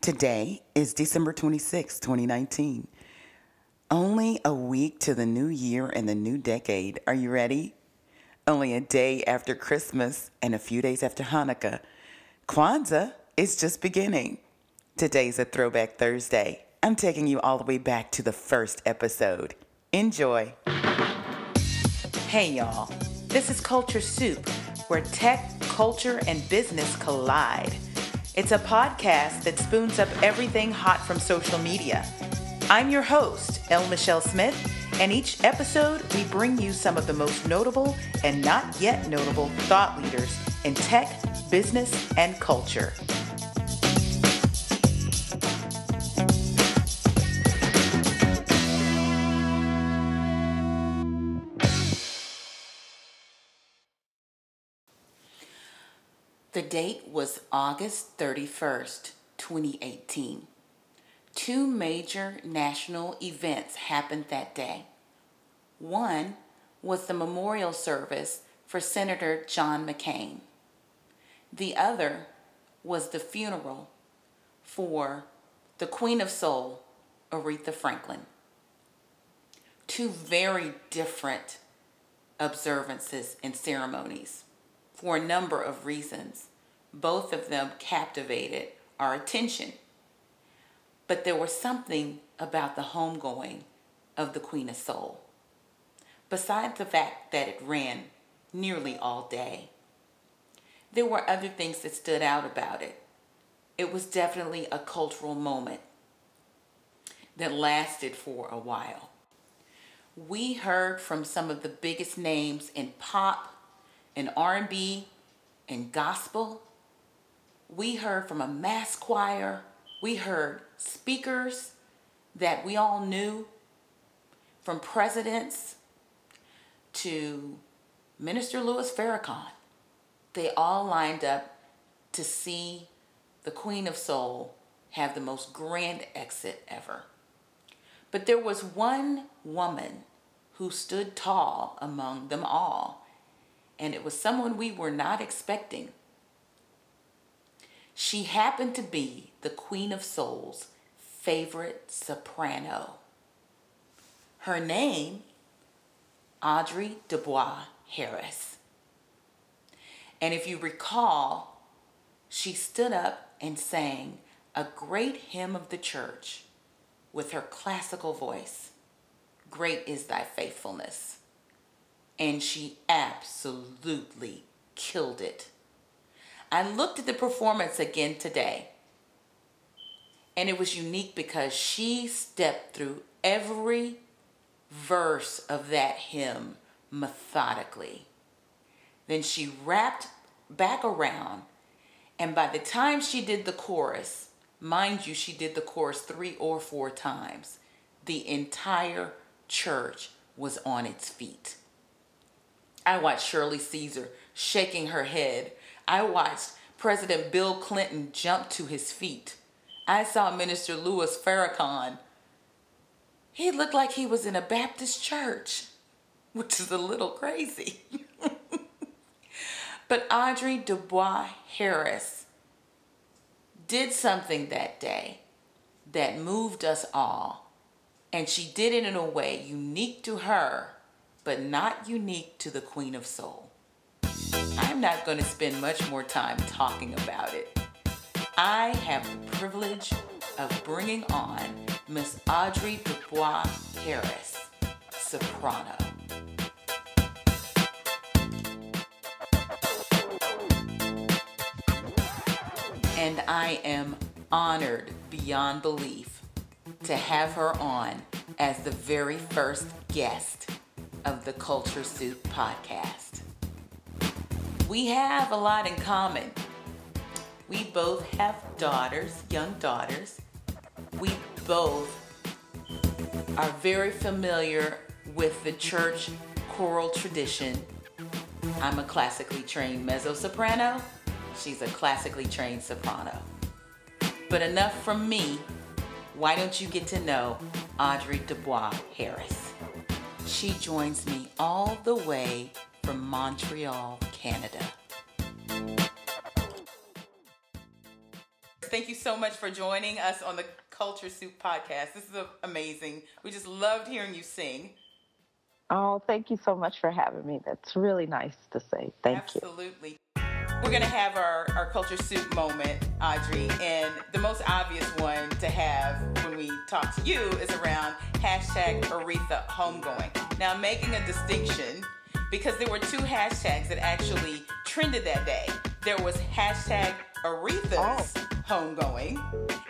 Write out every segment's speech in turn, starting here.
Today is December 26, 2019. Only a week to the new year and the new decade. Are you ready? Only a day after Christmas and a few days after Hanukkah. Kwanzaa is just beginning. Today's a Throwback Thursday. I'm taking you all the way back to the first episode. Enjoy. Hey, y'all. This is Culture Soup, where tech, culture, and business collide. It's a podcast that spoons up everything hot from social media. I'm your host, L. Michelle Smith, and each episode we bring you some of the most notable and not yet notable thought leaders in tech, business, and culture. The date was August 31st, 2018. Two major national events happened that day. One was the memorial service for Senator John McCain. The other was the funeral for the Queen of Soul, Aretha Franklin. Two very different observances and ceremonies for a number of reasons. Both of them captivated our attention. But there was something about the homegoing of the Queen of Soul. Besides the fact that it ran nearly all day, there were other things that stood out about it. It was definitely a cultural moment that lasted for a while. We heard from some of the biggest names in pop, in R&B, in gospel. We heard from a mass choir. We heard speakers that we all knew, from presidents to Minister Louis Farrakhan. They all lined up to see the Queen of Soul have the most grand exit ever. But there was one woman who stood tall among them all and it was someone we were not expecting. She happened to be the Queen of Soul's favorite soprano. Her name, Audrey Dubois Harris. And if you recall, she stood up and sang a great hymn of the church with her classical voice Great is thy faithfulness and she absolutely killed it. I looked at the performance again today, and it was unique because she stepped through every verse of that hymn methodically. Then she wrapped back around, and by the time she did the chorus, mind you, she did the chorus three or four times, the entire church was on its feet. I watched Shirley Caesar shaking her head. I watched President Bill Clinton jump to his feet. I saw Minister Louis Farrakhan. He looked like he was in a Baptist church, which is a little crazy. but Audrey Dubois Harris did something that day that moved us all. And she did it in a way unique to her but not unique to the Queen of Soul. I'm not going to spend much more time talking about it. I have the privilege of bringing on Miss Audrey Dubois Harris, soprano. And I am honored beyond belief to have her on as the very first guest of the Culture Soup podcast. We have a lot in common. We both have daughters, young daughters. We both are very familiar with the church choral tradition. I'm a classically trained mezzo soprano. She's a classically trained soprano. But enough from me. Why don't you get to know Audrey Dubois Harris? She joins me all the way from Montreal, Canada. Thank you so much for joining us on the Culture Soup podcast. This is amazing. We just loved hearing you sing. Oh, thank you so much for having me. That's really nice to say. Thank Absolutely. you. Absolutely. We're going to have our, our Culture Soup moment, Audrey, and the most obvious one to have when we talk to you is around hashtag Aretha homegoing. Now, making a distinction because there were two hashtags that actually trended that day. There was hashtag Aretha's oh. homegoing,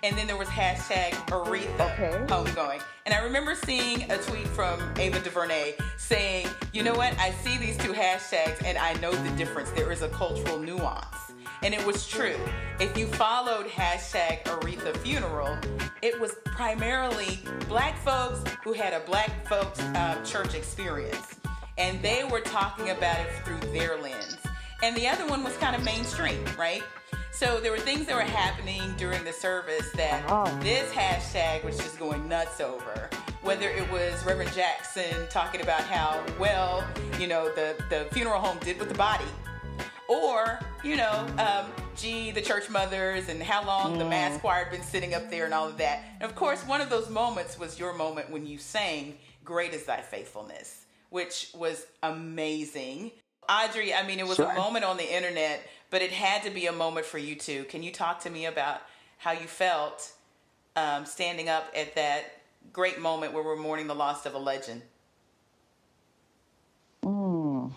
and then there was hashtag Aretha okay. homegoing. And I remember seeing a tweet from Ava DuVernay saying, you know what, I see these two hashtags and I know the difference. There is a cultural nuance. And it was true. If you followed hashtag Aretha funeral, it was primarily black folks who had a black folks uh, church experience. And they were talking about it through their lens. And the other one was kind of mainstream, right? So there were things that were happening during the service that oh. this hashtag was just going nuts over. Whether it was Reverend Jackson talking about how well, you know, the, the funeral home did with the body, or, you know, um, gee, the church mothers and how long the mass mm. choir had been sitting up there and all of that. And of course, one of those moments was your moment when you sang Great is Thy Faithfulness, which was amazing. Audrey, I mean, it was sure. a moment on the internet but it had to be a moment for you too. Can you talk to me about how you felt um, standing up at that great moment where we're mourning the loss of a legend? Mm,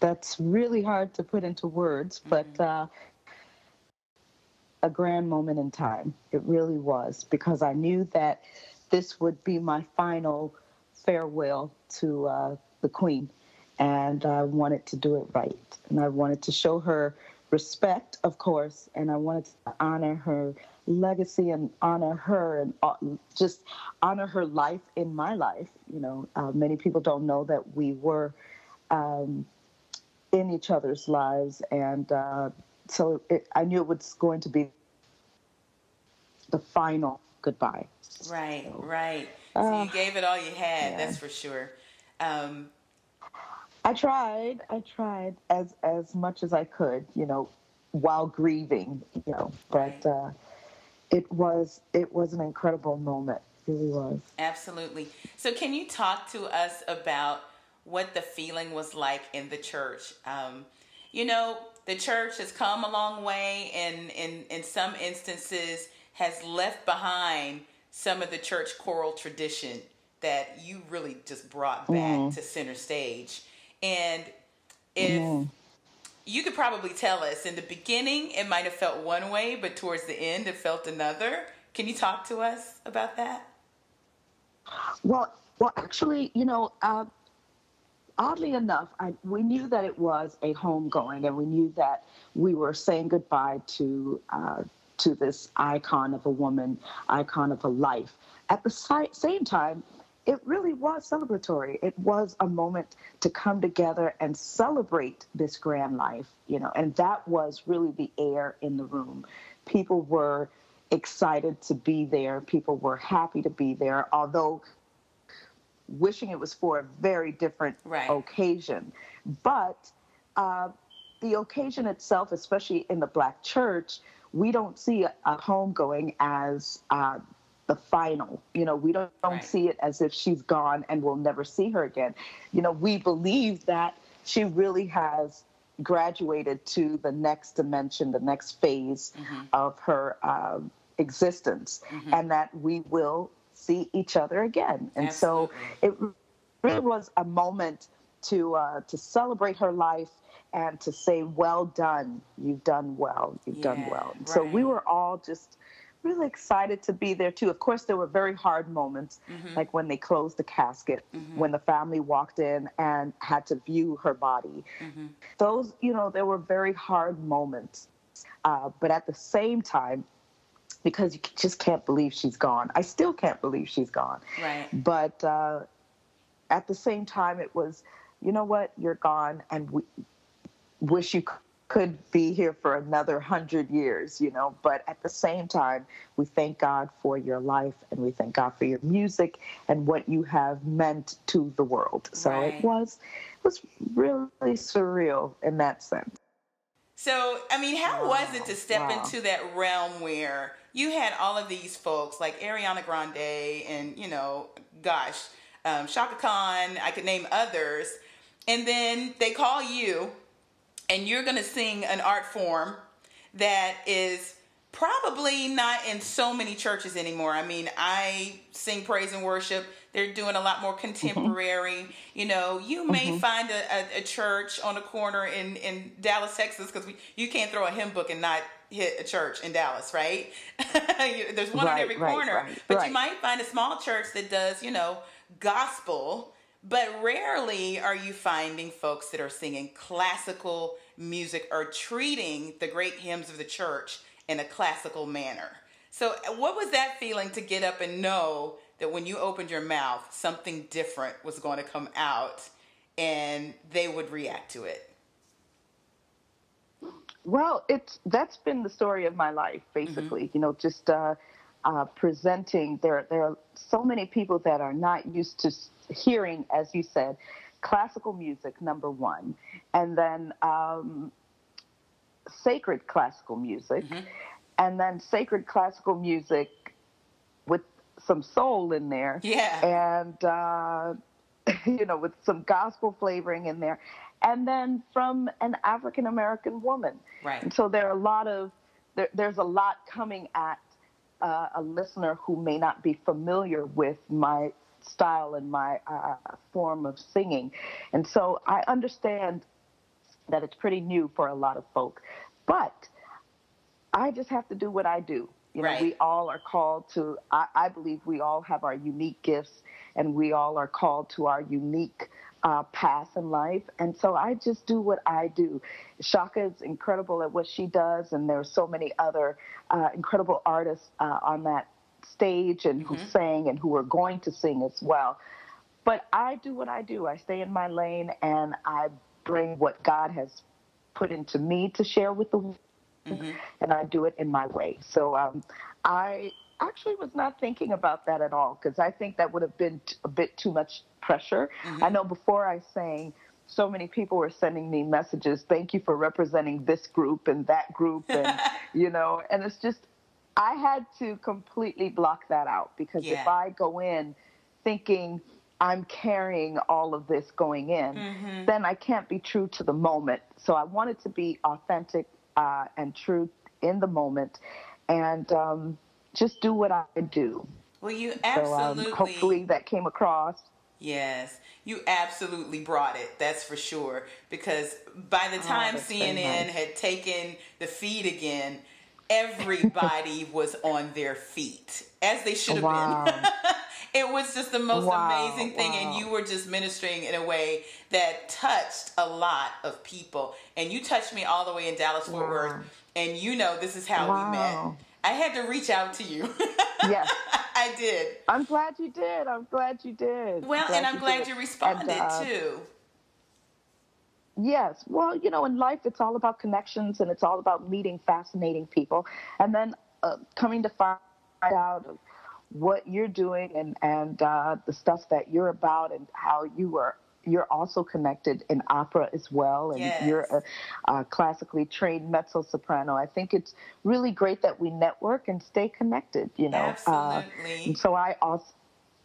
that's really hard to put into words, mm-hmm. but uh, a grand moment in time. It really was because I knew that this would be my final farewell to uh, the Queen and I wanted to do it right. And I wanted to show her respect, of course, and I wanted to honor her legacy and honor her and uh, just honor her life in my life. You know, uh, many people don't know that we were um, in each other's lives, and uh, so it, I knew it was going to be the final goodbye. Right, so, right. So you uh, gave it all you had. Yeah. That's for sure. Um, I tried. I tried as as much as I could, you know, while grieving, you know. But uh, it was it was an incredible moment. It really was. Absolutely. So, can you talk to us about what the feeling was like in the church? Um, you know, the church has come a long way, and in in some instances has left behind some of the church choral tradition that you really just brought back mm. to center stage. And if mm. you could probably tell us in the beginning, it might have felt one way, but towards the end, it felt another. Can you talk to us about that? Well, well, actually, you know, uh, oddly enough, I, we knew that it was a homegoing, and we knew that we were saying goodbye to uh, to this icon of a woman, icon of a life. At the si- same time, it really was celebratory. It was a moment to come together and celebrate this grand life, you know, and that was really the air in the room. People were excited to be there, people were happy to be there, although wishing it was for a very different right. occasion. But uh, the occasion itself, especially in the Black church, we don't see a, homegoing as uh, the final. You know, we don't, don't right. see it as if she's gone and we'll never see her again. You know, we believe that she really has graduated to the next dimension, the next phase mm-hmm. of her um, existence, mm-hmm. and that we will see each other again. And Absolutely. so it really was a moment to uh, to celebrate her life and to say, "Well done, you've done well, you've yeah, done well." Right. So we were all just really excited to be there too. Of course, there were very hard moments, mm-hmm. like when they closed the casket, mm-hmm. when the family walked in and had to view her body. Mm-hmm. Those, you know, there were very hard moments. Uh, but at the same time, because you just can't believe she's gone. I still can't believe she's gone. Right. But uh, at the same time, it was, you know what, you're gone, and we wish you could be here for another hundred years, you know. But at the same time, we thank God for your life and we thank God for your music and what you have meant to the world. So right. it was it was really surreal in that sense. So, I mean, how wow. was it to step wow. into that realm where you had all of these folks like Ariana Grande and, you know, gosh, um, Chaka Khan, I could name others, and then they call you and you're going to sing an art form that is probably not in so many churches anymore. I mean, I sing praise and worship. They're doing a lot more contemporary. Mm-hmm. You know, you may mm-hmm. find a, a, a, church on a corner in, in Dallas, Texas, because you can't throw a hymn book and not hit a church in Dallas, right? There's one right, on every right, corner. Right, but you might find a small church that does, you know, gospel. But rarely are you finding folks that are singing classical music or treating the great hymns of the church in a classical manner. So, what was that feeling to get up and know that when you opened your mouth, something different was going to come out and they would react to it? Well, it's that's been the story of my life, basically. Mm-hmm. You know, just uh, uh, presenting. There, there are so many people that are not used to hearing, as you said, classical music. Number one, and then um, sacred classical music, mm-hmm. and then sacred classical music with some soul in there. Yeah. And, uh, you know, with some gospel flavoring in there. And then from an African American woman. Right. And so there are a lot of, there, there's a lot coming at uh, a listener who may not be familiar with my style and my uh, form of singing. And so I understand that it's pretty new for a lot of folk. But I just have to do what I do. You know, right. we all are called to, I, I, believe we all have our unique gifts and we all are called to our unique uh, path in life. And so I just do what I do. Chaka is incredible at what she does, and there are so many other uh, incredible artists uh, on that stage and mm-hmm. who sang and who are going to sing as well. But I do what I do. I stay in my lane and I bring what God has put into me to share with the world, mm-hmm. and I do it in my way. So um, I actually was not thinking about that at all because I think that would have been t- a bit too much pressure. Mm-hmm. I know before I sang, so many people were sending me messages, thank you for representing this group and that group, and you know, and it's just I had to completely block that out because yeah. if I go in thinking I'm carrying all of this going in, mm-hmm. then I can't be true to the moment. So I wanted to be authentic uh, and true in the moment and um, just do what I do. Well, you absolutely. So, um, hopefully that came across. Yes, you absolutely brought it. That's for sure. Because by the oh, time oh, CNN nice. had taken the feed again, everybody was on their feet, as they should have wow. been. it was just the most wow, amazing thing wow. and you were just ministering in a way that touched a lot of people and you touched me all the way in dallas fort worth and you know this is how we met i had to reach out to you. Yes. I did. I'm glad you did. I'm glad you did. Well I'm and i'm you glad did. you responded and, uh, too. Yes. Well, you know, in life, it's all about connections and it's all about meeting fascinating people and then uh, coming to find out what you're doing and and uh, the stuff that you're about and how you are you're also connected in opera as well, and yes. you're a, a, classically trained mezzo soprano. I think it's really great that we network and stay connected. You know, absolutely. Uh, so I also,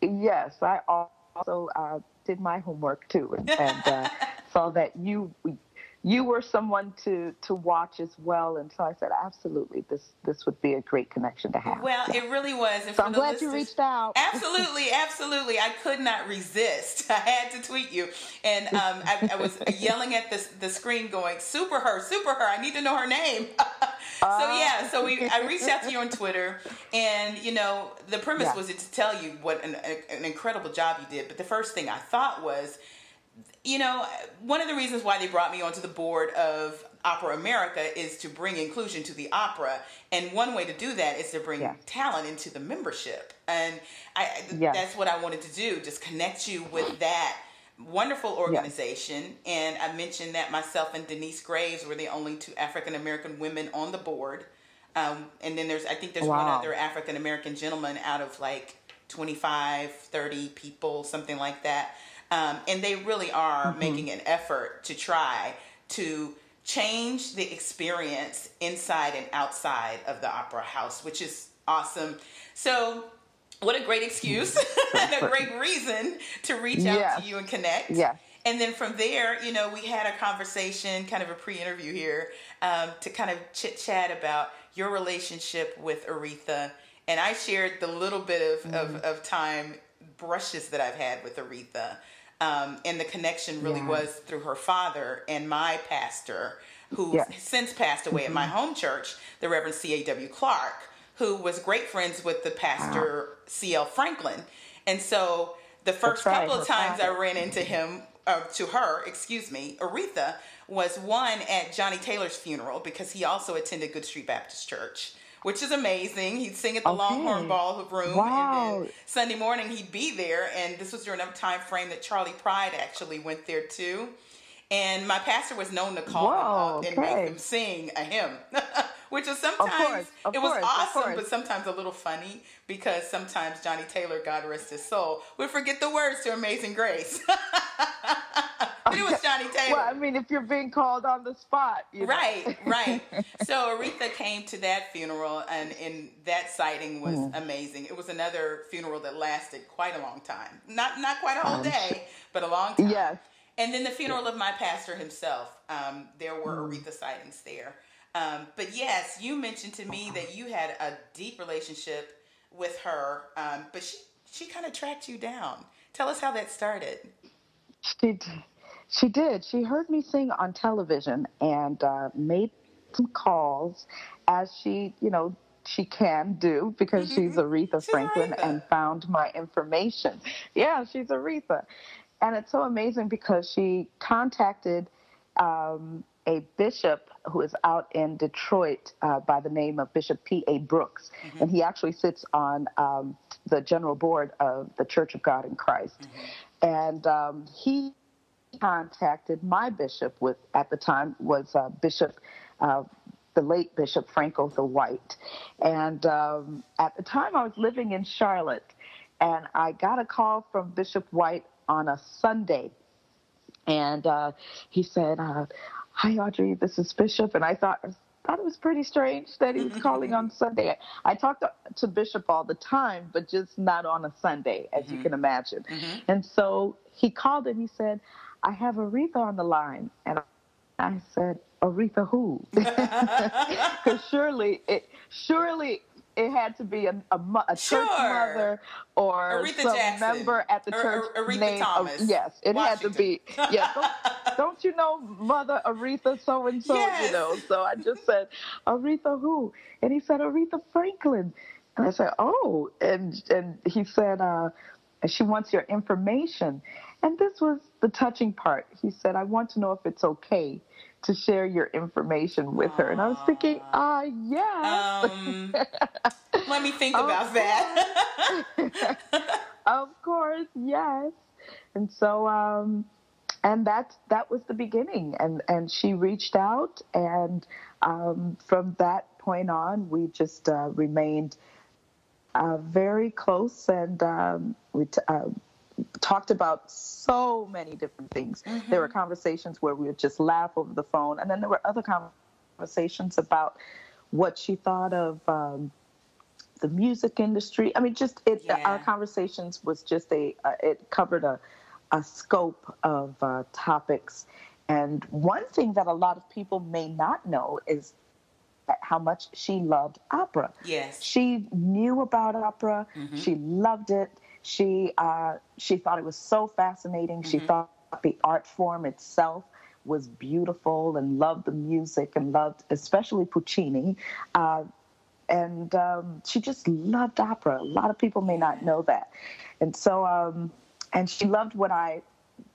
yes, I also uh, did my homework too, and, and uh, saw that you you were someone to to watch as well, and so I said, absolutely, this this would be a great connection to have. Well, it really was. And so I'm glad you reached out. Absolutely, absolutely. I could not resist. I had to tweet you, and um, I, I, was yelling at the the screen, going, "Super her, super her! I need to know her name." so yeah, so we I reached out to you on Twitter, and you know the premise yeah. was to tell you what an, an incredible job you did. But the first thing I thought was you know, one of the reasons why they brought me onto the board of Opera America is to bring inclusion to the opera, and one way to do that is to bring yeah. talent into the membership, and I yeah. that's what I wanted to do, just connect you with that wonderful organization. Yeah. And I mentioned that myself and Denyce Graves were the only two African American women on the board, um, and then there's I think there's wow. one other African American gentleman out of like 25, 30 people, something like that. Um, and they really are mm-hmm. making an effort to try to change the experience inside and outside of the opera house, which is awesome. So, what a great excuse and a great reason to reach out yes. to you and connect. Yeah. And then from there, you know, we had a conversation, kind of a pre interview here, um, to kind of chit chat about your relationship with Aretha. And I shared the little bit of, mm-hmm. of, of, time brushes that I've had with Aretha. Um, and the connection really yeah. was through her father and my pastor, who yeah. since passed away mm-hmm. at my mm-hmm. home church, the Reverend C.A.W. Clark, who was great friends with the pastor wow. C.L. Franklin. And so the first right, couple of times father. I ran into him uh, to her, excuse me, Aretha, was one at Johnnie Taylor's funeral because he also attended Good Street Baptist Church, which is amazing. He'd sing at the okay. Longhorn Ballroom, wow. and then Sunday morning he'd be there. And this was during a time frame that Charley Pride actually went there too. And my pastor was known to call Whoa, him up and okay. make him sing a hymn, which is sometimes of course, of it was course, awesome, but sometimes a little funny because sometimes Johnnie Taylor, God rest his soul, would forget the words to Amazing Grace. but it was Johnnie Taylor. Well, I mean, if you're being called on the spot, you know. right, right. So Aretha came to that funeral, and, and that sighting was mm. amazing. It was another funeral that lasted quite a long time, not not quite a whole day, but a long time. Yes. And then the funeral of my pastor himself, um, there were mm. Aretha sightings there. Um, but yes, you mentioned to me that you had a deep relationship with her, um, but she she kind of tracked you down. Tell us how that started. She did. She did. She heard me sing on television and uh, made some calls, as she, you know, she can do because mm-hmm. she's Aretha she's Franklin Aretha. and found my information. Yeah, she's Aretha. And it's so amazing because she contacted um, a bishop who is out in Detroit uh, by the name of Bishop P.A. Brooks. Mm-hmm. And he actually sits on um, the general board of the Church of God in Christ. Mm-hmm. And um, he contacted my bishop with at the time was uh, Bishop. Uh, the late Bishop Franco the White. And um, at the time, I was living in Charlotte, and I got a call from Bishop White on a Sunday. And uh, he said, uh, Hi, Audrey, this is Bishop. And I thought, thought it was pretty strange that he was calling on Sunday. I talked to, to, Bishop all the time, but just not on a Sunday, as mm-hmm. you can imagine. Mm-hmm. And so he called and he said, I have Aretha on the line. And I said, Aretha who? Because surely it surely it had to be a, a, a sure. church mother or Aretha some Jackson. member at the or, church or, Aretha name. Thomas. Of, yes, it Washington. had to be. Yeah, don't, don't you know Mother Aretha so and so? You know, so I just said Aretha who, and he said Aretha Franklin, and I said oh, and and he said uh, she wants your information, and this was the touching part. He said I want to know if it's okay to share your information with her. And I was thinking, ah, uh, yeah. Um, let me think about that. of course, yes. And so, um, and that that was the beginning. And and she reached out, and um, from that point on, we just uh, remained uh, very close, and um, we. T- uh, talked about so many different things. Mm-hmm. There were conversations where we would just laugh over the phone, and then there were other conversations about what she thought of um, the music industry. I mean, just it. Yeah. Our conversations was just a. Uh, it covered a, a scope of uh, topics, and one thing that a lot of people may not know is how much she loved opera. Yes. She knew about opera. Mm-hmm. She loved it. She uh, she thought it was so fascinating. Mm-hmm. She thought the art form itself was beautiful and loved the music and loved especially Puccini. Uh, and um, she just loved opera. A lot of people may not know that. And so, um, and she loved what I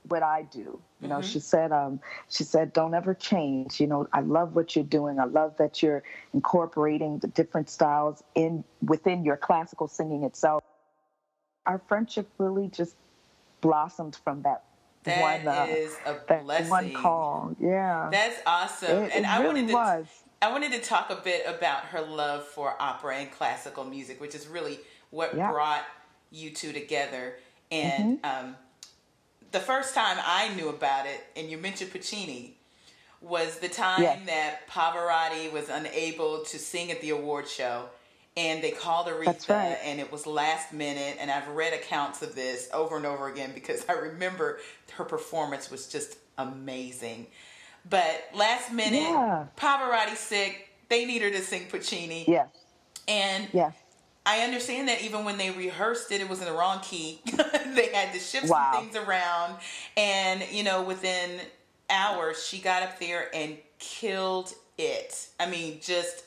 what I do. You know, mm-hmm. she said, um, she said, don't ever change. You know, I love what you're doing. I love that you're incorporating the different styles in within your classical singing itself our friendship really just blossomed from that that one, uh, is a blessing. one call. Yeah, that's awesome. It, and it I really wanted to, was. I wanted to talk a bit about her love for opera and classical music, which is really what yeah. brought you two together. And mm-hmm. um, the first time I knew about it, and you mentioned Puccini, was the time Yes. that Pavarotti was unable to sing at the award show. And they called Aretha, right. and it was last minute. And I've read accounts of this over and over again because I remember her performance was just amazing. But last minute, Yeah. Pavarotti sick. They need her to sing Puccini. Yes. And Yes. I understand that even when they rehearsed it, it was in the wrong key. they had to shift Wow. some things around. And, you know, within hours, she got up there and killed it. I mean, just.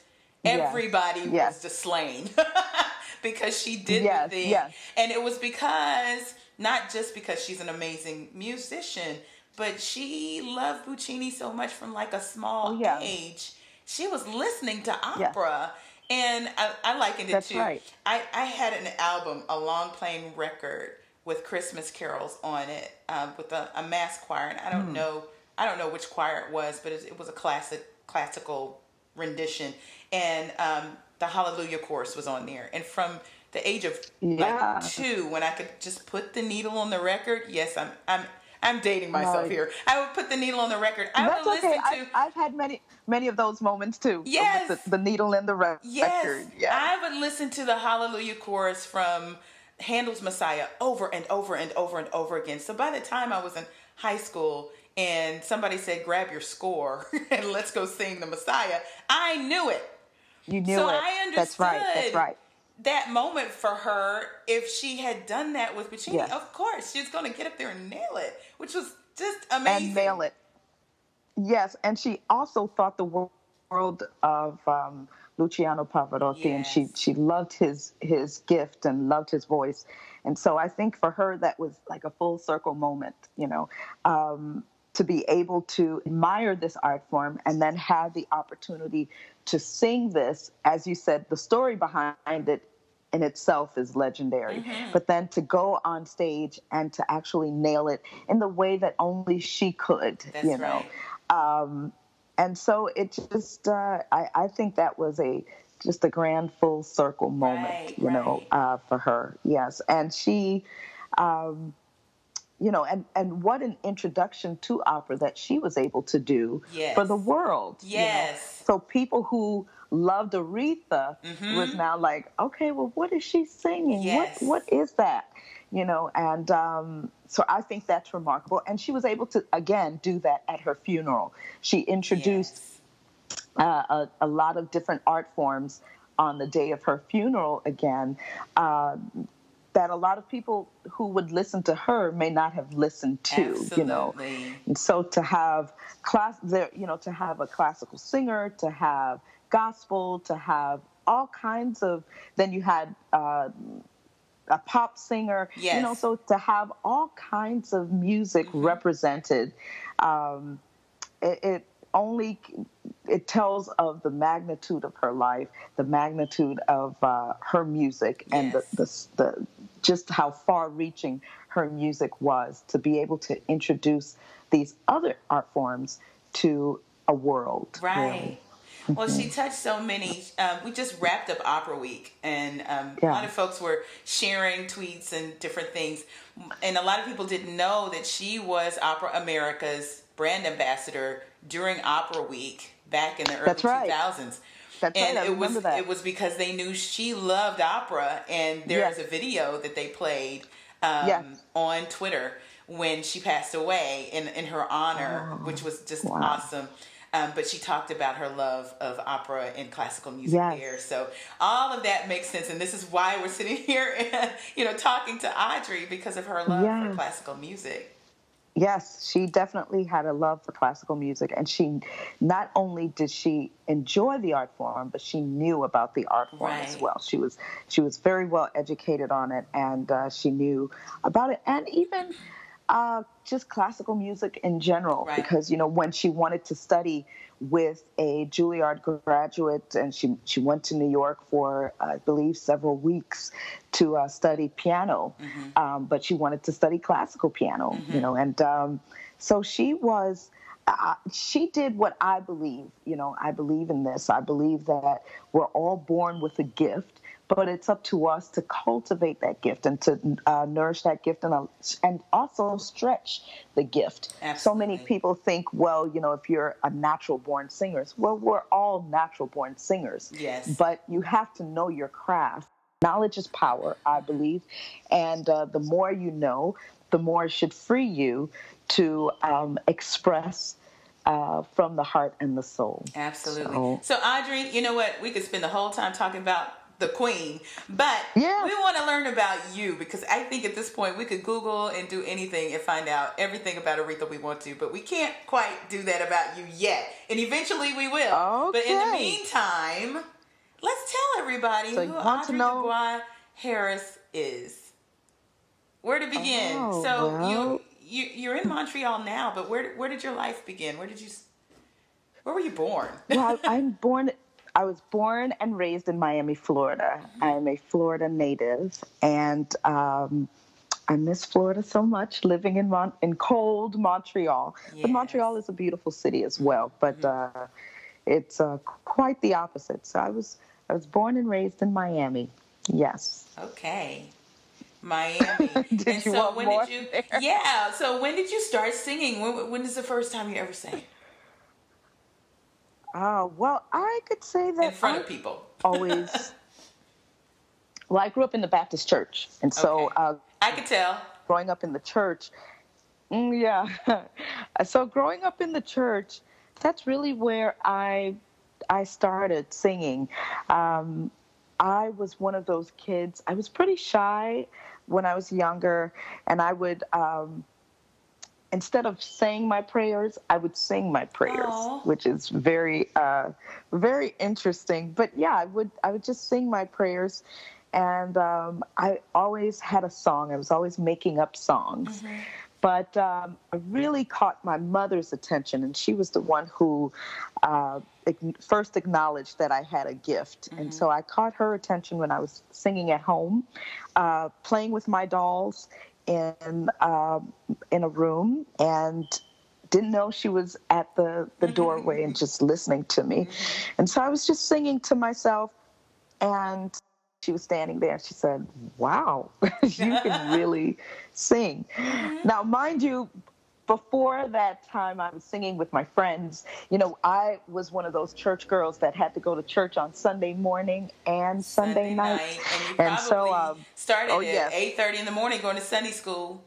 Everybody Yes. was just slain because she did Yes, the thing. yes. And it was because, not just because she's an amazing musician, but she loved Puccini so much from like a small Oh, yeah. age. She was listening to opera. And I, I likened it That's to right. I, I had an album, a long playing record with Christmas carols on it, uh, with a, a mass choir, and I don't know, I don't know which choir it was, but it, it was a classic classical rendition, and um, the Hallelujah chorus was on there, and from the age of Yeah. like two, when I could just put the needle on the record, yes, I'm I'm I'm dating myself Right. here. I would put the needle on the record. I That's would okay. listen to. I've, I've had many many of those moments too. with Yes. The, the needle in the re- Yes, record. Yeah. I would listen to the Hallelujah chorus from Handel's Messiah over and over and over and over again. So by the time I was in high school and somebody said, "Grab your score and let's go sing the Messiah," I knew it. you knew so it. I understood That's right. That's right. that moment for her. If she had done that with Puccini, Yes. of course she's going to get up there and nail it, which was just amazing. And nail it. Yes, and she also thought the world of um, Luciano Pavarotti, and she she loved his his gift and loved his voice, and so I think for her that was like a full circle moment, you know, um, to be able to admire this art form and then have the opportunity to sing this, as you said, the story behind it in itself is legendary. Mm-hmm. But then to go on stage and to actually nail it in the way that only she could, That's you know. right. Um, and so it just, uh, I, I think that was a just a grand full circle moment, Right, you know, uh, for her. Yes, and she. Um, you know, and, and what an introduction to opera that she was able to do Yes. for the world. you know. Yes. So people who loved Aretha was now like, okay, well, what is she singing? Mm-hmm. Yes. What what is that? You know, and um, so I think that's remarkable. And she was able to again do that at her funeral. She introduced Yes. uh, a, a lot of different art forms on the day of her funeral again uh, that a lot of people who would listen to her may not have listened to you know and so to have class there you know to have a classical singer to have gospel to have all kinds of then you had uh, a pop singer you know so to have all kinds of music Mm-hmm. represented um, it, it only it tells of the magnitude of her life, the magnitude of uh, her music, and Yes. the, the the just how far-reaching her music was to be able to introduce these other art forms to a world. Right. really. Well, she touched so many. Um, we just wrapped up Opera Week, and um, a lot of folks were sharing tweets and different things. And a lot of people didn't know that she was Opera America's brand ambassador during Opera Week back in the early That's right. 2000s. That's and right, I it was that. it was because they knew she loved opera, and there's Yes. a video that they played um, Yes. on Twitter when she passed away in in her honor, which was just wow. awesome. Um, but she talked about her love of opera and classical music Yes. there. So all of that makes sense, and this is why we're sitting here, and, you know, talking to Audrey because of her love for classical music. Yes, she definitely had a love for classical music, and she not only did she enjoy the art form, but she knew about the art form as well. She was she was very well educated on it, and uh, she knew about it, and even uh, just classical music in general. Right. Because you know when she wanted to study with a Juilliard graduate, and she she went to New York for I believe several weeks to uh, study piano, um, but she wanted to study classical piano, you know, and um, so she was uh, she did what I believe. You know, I believe in this. I believe that we're all born with a gift, but it's up to us to cultivate that gift and to uh, nourish that gift and, uh, and also stretch the gift. Absolutely. So many people think, well, you know, if you're a natural born singer, well, we're all natural born singers. Yes. But you have to know your craft. Knowledge is power, I believe. And uh, the more you know, the more it should free you to um, express uh, from the heart and the soul. Absolutely. So- So, Audrey, you know what? We could spend the whole time talking about the queen, but Yeah. we want to learn about you because I think at this point we could Google and do anything and find out everything about Aretha we want to, but we can't quite do that about you yet. And eventually we will. But in the meantime, let's tell everybody So who you want to Audrey know- Dubois Harris is. Where to begin? Oh, so well. you you you're in Montreal now, but where where did your life begin? Where did you where were you born? well, I'm born. I was born and raised in Miami, Florida. I am a Florida native, and um, I miss Florida so much. Living in Mon- in cold Montreal, Yes. but Montreal is a beautiful city as well. But uh, it's uh, quite the opposite. So I was I was born and raised in Miami. Yes. Okay. Miami. Did and you so want when more did you there? Yeah, so when did you start singing? When when is the first time you ever sang? Uh, well, I could say that In front I of people. always. well, I grew up in the Baptist church, and so Okay. uh, I could tell. growing up in the church. Mm, yeah. so growing up in the church, that's really where I I started singing. Um, I was one of those kids. I was pretty shy when I was younger, and I would. Um, Instead of saying my prayers, I would sing my prayers, Aw. which is very, uh, very interesting. But yeah, I would, I would just sing my prayers, and um, I always had a song. I was always making up songs. But um, I really caught my mother's attention, and she was the one who uh, first acknowledged that I had a gift. And so I caught her attention when I was singing at home, uh, playing with my dolls in uh, in a room, and didn't know she was at the, the mm-hmm. doorway and just listening to me. Mm-hmm. And so I was just singing to myself, and she was standing there. She said, Wow, you can really sing. Mm-hmm. Now, mind you, before that time, I was singing with my friends. You know, I was one of those church girls that had to go to church on Sunday morning and Sunday, night. And you And probably so, um, started oh, at yes. eight thirty in the morning going to Sunday school.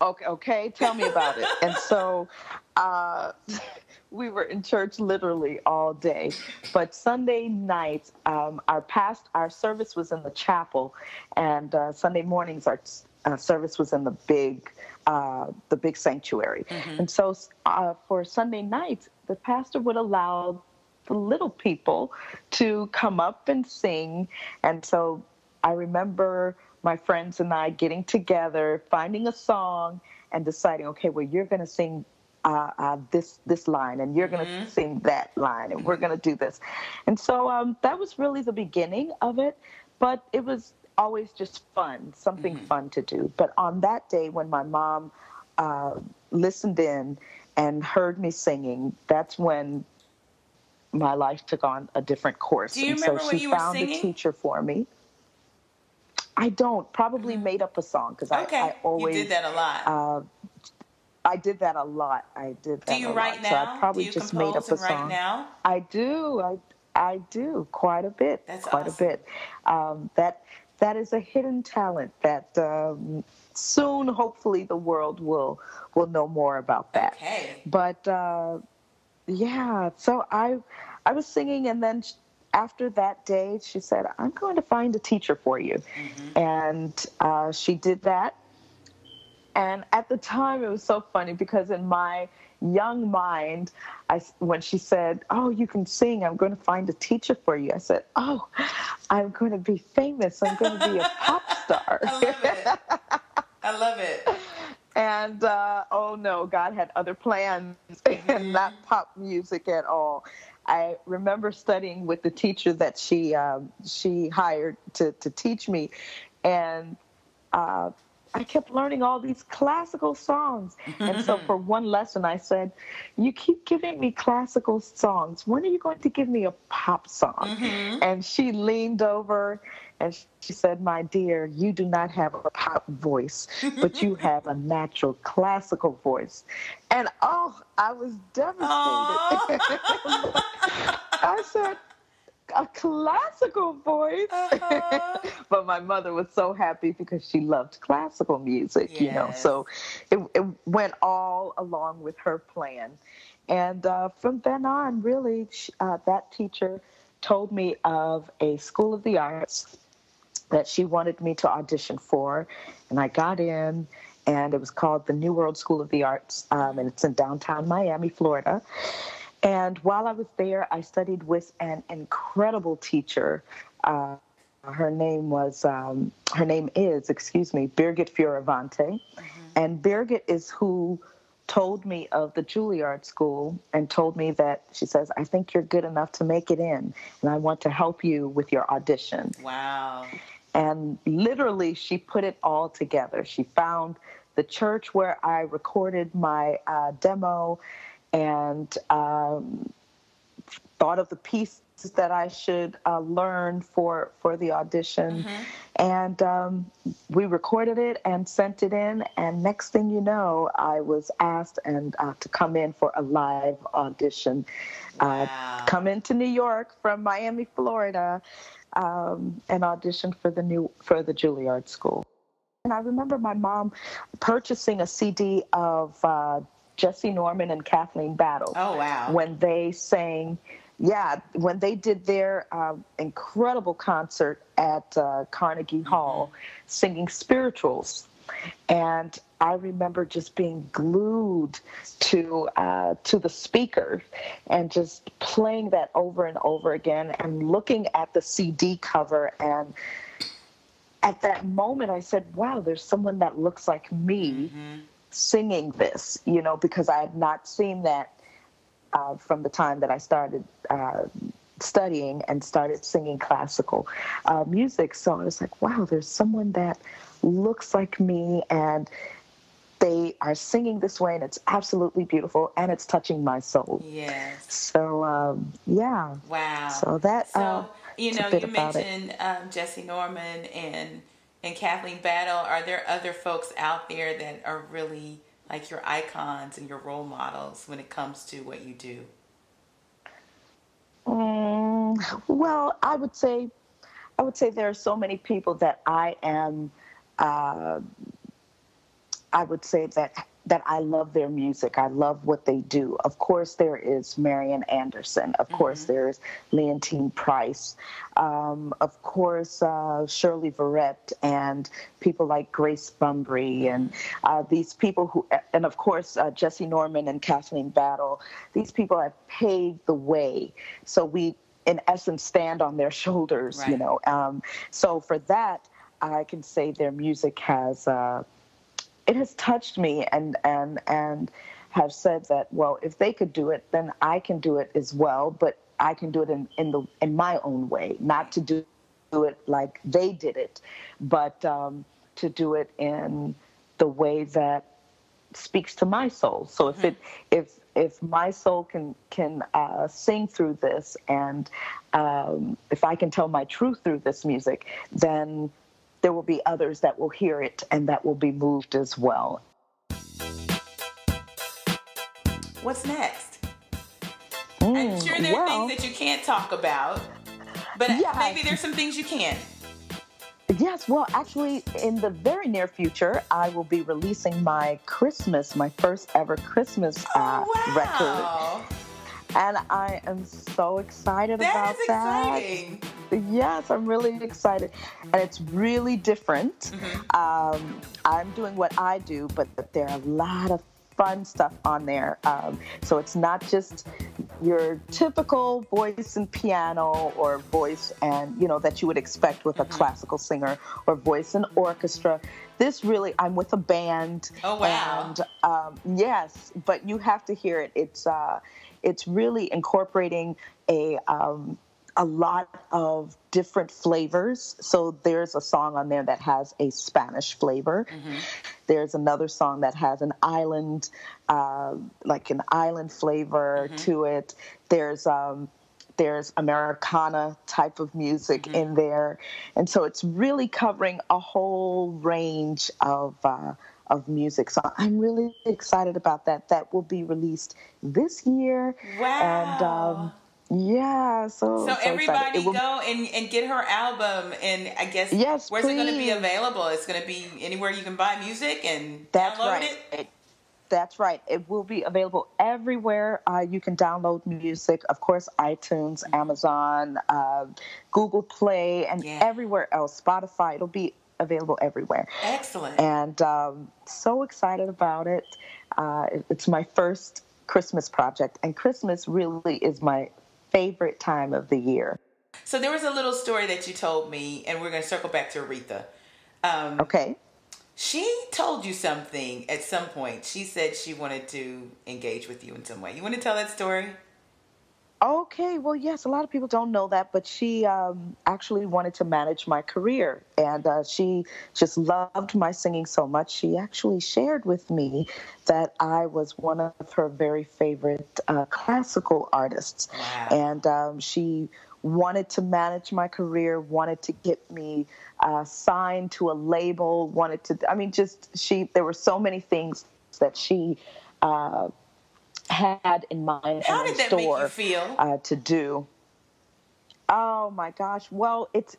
Okay, okay, tell me about it. And so uh, we were in church literally all day. But Sunday night, um, our past our service was in the chapel, and uh, Sunday mornings our uh, service was in the big uh, the big sanctuary. And so uh, for Sunday nights, the pastor would allow the little people to come up and sing. And so I remember my friends and I getting together, finding a song, and deciding, okay, well, you're going to sing uh, uh, this this line, and you're going to sing that line, and we're going to do this. And so um, that was really the beginning of it, but it was always just fun, something fun to do. But on that day, when my mom uh, listened in and heard me singing, that's when my life took on a different course. Do you and remember so what she you were found singing? a teacher for me. I don't. Probably made up a song because Okay. I, I always you did that a lot. uh, I did that a lot. I did that. do you a write lot. now? So I probably do you just made up a song. now? I do. I I do quite a bit. That's quite awesome. a bit. Um, that that is a hidden talent that um, soon, hopefully, the world will will know more about that. Okay. But uh, yeah, so I I was singing, and then after that day, she said, "I'm going to find a teacher for you," and uh, she did that. And at the time, it was so funny because in my young mind, I when she said, "Oh, you can sing. I'm going to find a teacher for you," I said, "Oh, I'm going to be famous. I'm going to be a pop star." I love it. I love it. and uh, oh no, God had other plans and not pop music at all. I remember studying with the teacher that she um, she hired to to teach me, and uh, I kept learning all these classical songs. and so for one lesson, I said, You keep giving me classical songs. When are you going to give me a pop song? Mm-hmm. And she leaned over and she said, My dear, you do not have a pop voice, but you have a natural classical voice. And oh, I was devastated. I said, a classical voice. Uh-huh. but my mother was so happy because she loved classical music, yes. you know. So it, it, went all along with her plan. And uh, from then on, really, uh, that teacher told me of a School of the Arts that she wanted me to audition for. And I got in, and it was called the New World School of the Arts, um, and it's in downtown Miami, Florida. And while I was there, I studied with an incredible teacher. Uh, her name was, um, her name is, excuse me, Birgit Fioravante. Mm-hmm. And Birgit is who told me of the Juilliard School and told me that she says, I think you're good enough to make it in, and I want to help you with your audition. Wow. And literally, she put it all together. She found the church where I recorded my uh, demo and um, thought of the pieces that I should uh, learn for for the audition, mm-hmm. and um, we recorded it and sent it in. And next thing you know, I was asked and uh, to come in for a live audition. Uh, wow. Uh, come into New York from Miami, Florida, um, and audition for the new for the Juilliard School. And I remember my mom purchasing a CD of Jessye Norman and Kathleen Battle. Oh wow! When they sang, yeah, when they did their uh, incredible concert at uh, Carnegie mm-hmm. Hall, singing spirituals, and I remember just being glued to uh, to the speaker and just playing that over and over again, and looking at the CD cover and at that moment I said, wow, there's someone that looks like me mm-hmm singing this, you know, because I had not seen that uh, from the time that I started uh, studying and started singing classical uh, music. So I was like, wow, there's someone that looks like me and they are singing this way and it's absolutely beautiful and it's touching my soul. Yes. So, um, yeah. Wow. So that, so, uh, you know, you mentioned um, Jessye Norman and and Kathleen Battle, are there other folks out there that are really like your icons and your role models when it comes to what you do? Um, well, I would say, I would say there are so many people that I am. Uh, I would say that that I love their music. I love what they do. Of course, there is Marian Anderson. Of mm-hmm. course, there's Leontyne Price. Um, of course, uh, Shirley Verrett and people like Grace Bumbry and uh, these people who, and of course, uh, Jessye Norman and Kathleen Battle. These people have paved the way. So we, in essence, stand on their shoulders, right. you know. Um, so for that, I can say their music has uh, it has touched me and and and have said that well if they could do it then I can do it as well but I can do it in in the in my own way not to do, do it like they did it but um, to do it in the way that speaks to my soul so if it mm-hmm. if if my soul can can uh, sing through this and um, if I can tell my truth through this music then there will be others that will hear it and that will be moved as well. What's next? Mm, I'm sure there are well, things that you can't talk about, but yeah, maybe there's some things you can. Yes, well, actually, in the very near future, I will be releasing my Christmas, my first ever Christmas uh, oh, wow. record and I am so excited that about that. Exciting. Yes, I'm really excited, and it's really different. Mm-hmm. Um, I'm doing what I do, but there are a lot of fun stuff on there. Um, so it's not just your typical voice and piano or voice and you know that you would expect with a mm-hmm. classical singer or voice and orchestra. This really, I'm with a band. Oh wow! And um, yes, but you have to hear it. It's uh, it's really incorporating a um, a lot of different flavors. So there's a song on there that has a Spanish flavor. Mm-hmm. There's another song that has an island, uh, like an island flavor mm-hmm. to it. There's um, there's Americana type of music mm-hmm. in there, and so it's really covering a whole range of. Uh, of music. So I'm really excited about that. That will be released this year. Wow. And um, yeah, so so, so everybody will, go and, and get her album, and I guess yes, where's please. it going to be available? It's going to be anywhere you can buy music and That's download right. it. it. That's right. It will be available everywhere. Uh, you can download music, of course, iTunes. Amazon, uh, Google Play, and yeah. everywhere else. Spotify. It'll be available everywhere. Excellent. And um, so excited about it. Uh, it. It's my first Christmas project, and Christmas really is my favorite time of the year. So there was a little story that you told me, and we're going to circle back to Aretha. Um, okay. She told you something at some point. She said she wanted to engage with you in some way. You want to tell that story? Okay, well, yes, a lot of people don't know that, but she um, actually wanted to manage my career. And uh, she just loved my singing so much. She actually shared with me that I was one of her very favorite uh, classical artists. Wow. And um, she wanted to manage my career, wanted to get me uh, signed to a label, wanted to, I mean, just she, there were so many things that she uh, had in mind How and in store make you feel? Uh, to do. Oh my gosh! Well, it's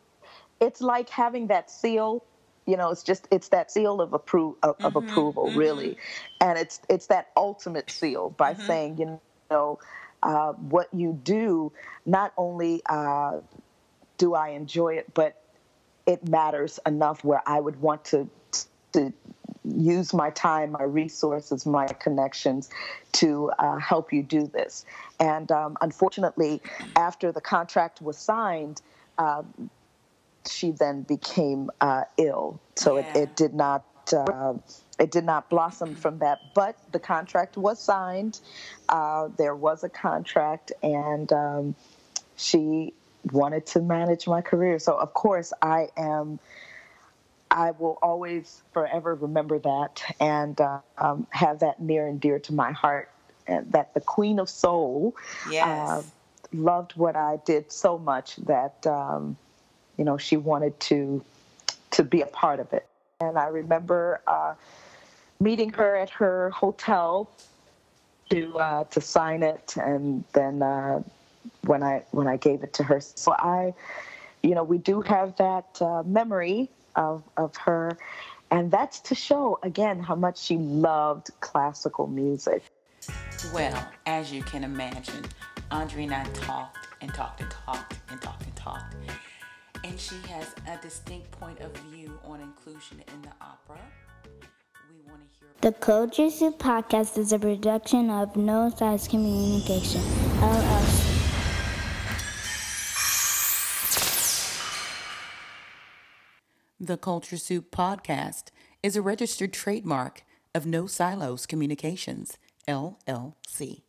it's like having that seal. You know, it's just it's that seal of, appro- of, mm-hmm, of approval, mm-hmm. really, and it's it's that ultimate seal by mm-hmm. saying, you know, uh, what you do. Not only uh, do I enjoy it, but it matters enough where I would want to to use my time, my resources, my connections to uh, help you do this. And um, unfortunately, after the contract was signed, uh, she then became uh, ill. So yeah. it, it, did not. Uh, it did not blossom from that, but the contract was signed. Uh, there was a contract, and um, she wanted to manage my career. So, of course, I am I will always forever remember that and uh, um, have that near and dear to my heart. And that the Queen of Soul yes. uh, loved what I did so much that um, you know she wanted to to be a part of it. And I remember uh, meeting her at her hotel to uh, to sign it, and then uh, when I when I gave it to her, so I, you know, we do have that uh, memory of, of her. And that's to show, again, how much she loved classical music. Well, as you can imagine, Audrey and I talked and talked and talked and talked and talked. And she has a distinct point of view on inclusion in the opera. We want to hear. The Culture Soup Podcast is a production of No Silos Communication, LLC. The Culture Soup podcast is a registered trademark of No Silos Communications, LLC.